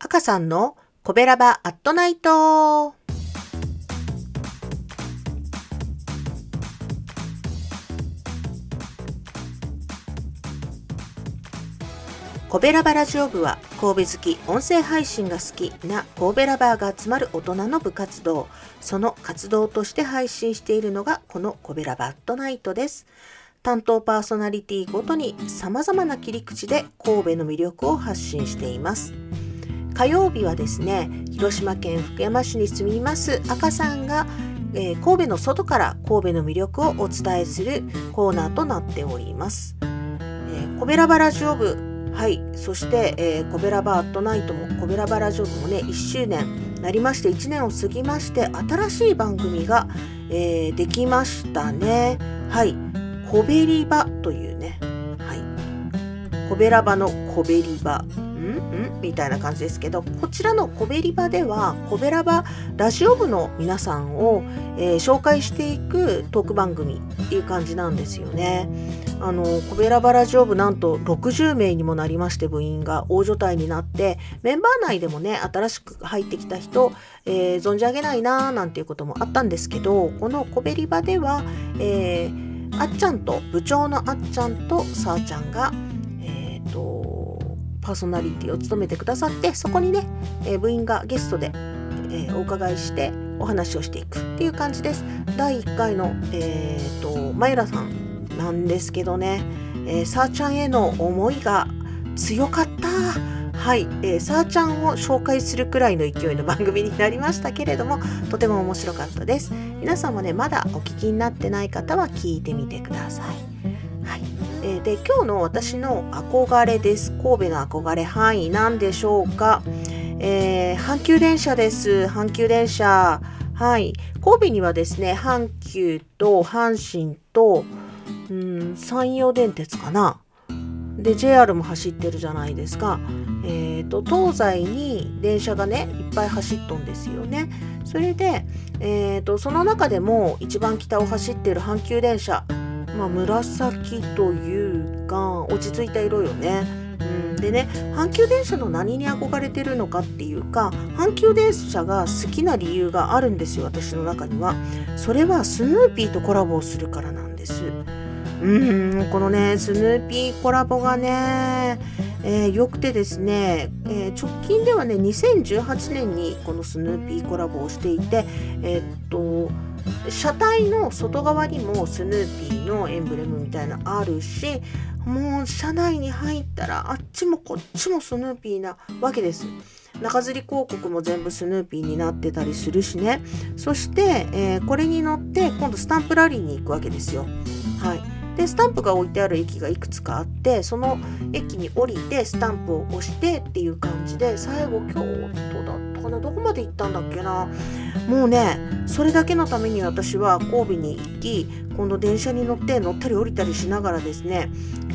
赤さんのコベラバアットナイト。コベラバラジオ部は神戸好き音声配信が好きな神戸ラバーが集まる大人の部活動。その活動として配信しているのがこのコベラバットナイトです。担当パーソナリティごとに様々な切り口で神戸の魅力を発信しています。火曜日はですね広島県福山市に住みます赤さんが、えー、神戸の外から神戸の魅力をお伝えするコーナーとなっております、えー、コベラバラジオ部はいそして、えー、コベラバートナイトもコベラバラジオもね1周年なりまして1年を過ぎまして新しい番組が、えー、できましたね。はい。コベリバというね。はい。コベラバのコベリバ。ん？みたいな感じですけどこちらのコベリバではコベラバラジオ部の皆さんを、えー、紹介していくトーク番組っていう感じなんですよね。あのコベラバラジオ部なんと60名にもなりまして部員が大所帯になってメンバー内でもね新しく入ってきた人、えー、存じ上げないなーなんていうこともあったんですけどこのコベリバでは、えー、あっちゃんと部長のあっちゃんとさあちゃんがえ、ー、とパーソナリティを務めてくださってそこにね、えー、部員がゲストで、えー、お伺いしてお話をしていくっていう感じです。第1回のえっ、とマイラさんなんですけどね、えー、さあちゃんへの思いが強かった。はい、えー、さあちゃんを紹介するくらいの勢いの番組になりましたけれどもとても面白かったです。皆さんもねまだお聞きになってない方は聞いてみてください。はい。えー、で今日の私の憧れです。神戸の憧れ範囲なんでしょうか、えー、阪急電車です。阪急電車。はい。神戸にはですね阪急と阪神とうん山陽電鉄かな。で JR も走ってるじゃないですか、えーと、東西に電車がねいっぱい走っとんですよねそれで、えーとその中でも一番北を走ってる阪急電車まあ、紫というか落ち着いた色よね。うん、でね阪急電車の何に憧れてるのかっていうか阪急電車が好きな理由があるんですよ私の中には。それはスヌーピーとコラボをするからなんです。うんこのねスヌーピーコラボがね、えー、よくてですね、えー、直近ではね2018年にこのスヌーピーコラボをしていてえー、っと車体の外側にもスヌーピーのエンブレムみたいなあるしもう車内に入ったらあっちもこっちもスヌーピーなわけです。中吊り広告も全部スヌーピーになってたりするしね。そして、えー、これに乗って今度スタンプラリーに行くわけですよ。はい。でスタンプが置いてある駅がいくつかあってその駅に降りてスタンプを押してっていう感じで最後京都だったかな？どこまで行ったんだっけな？もうねそれだけのために私は神戸に行き今度電車に乗って乗ったり降りたりしながらですね、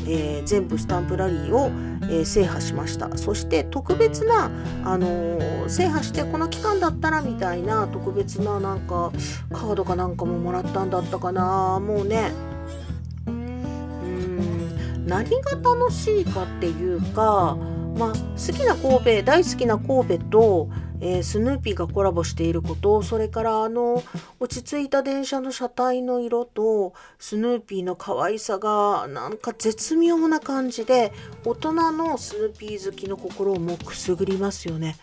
えー、全部スタンプラリーを、えー、制覇しました。そして特別な、あのー、制覇してこの期間だったらみたいな特別ななんかカードかなんかももらったんだったかな？もうね何が楽しいかっていうか、まあ、好きな神戸大好きな神戸と、えー、スヌーピーがコラボしていることそれからあの落ち着いた電車の車体の色とスヌーピーの可愛さがなんか絶妙な感じで大人のスヌーピー好きの心をもくすぐりますよね。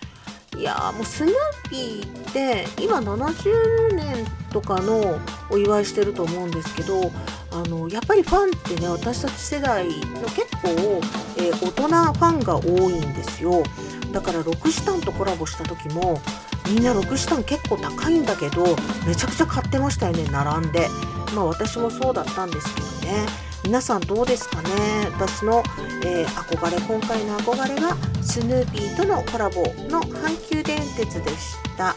いやもうスヌーピーって今70年とかのお祝いしてると思うんですけどあのやっぱりファンってね私たち世代の結構、えー、大人ファンが多いんですよ。だからロクシタンとコラボした時もみんなロクシタン結構高いんだけどめちゃくちゃ買ってましたよね並んで。まあ私もそうだったんですけどね。皆さんどうですかね？私の、えー、憧れ今回の憧れはスヌーピーとのコラボの阪急電鉄でした。は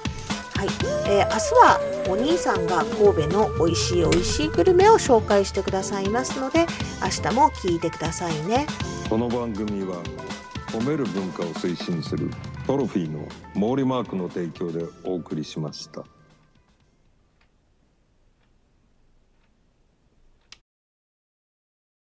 い、えー、明日はお兄さんが神戸の美味しい美味しいグルメを紹介してくださいますので明日も聞いてくださいね。この番組は褒める文化を推進するトロフィーの毛利マークの提供でお送りしました。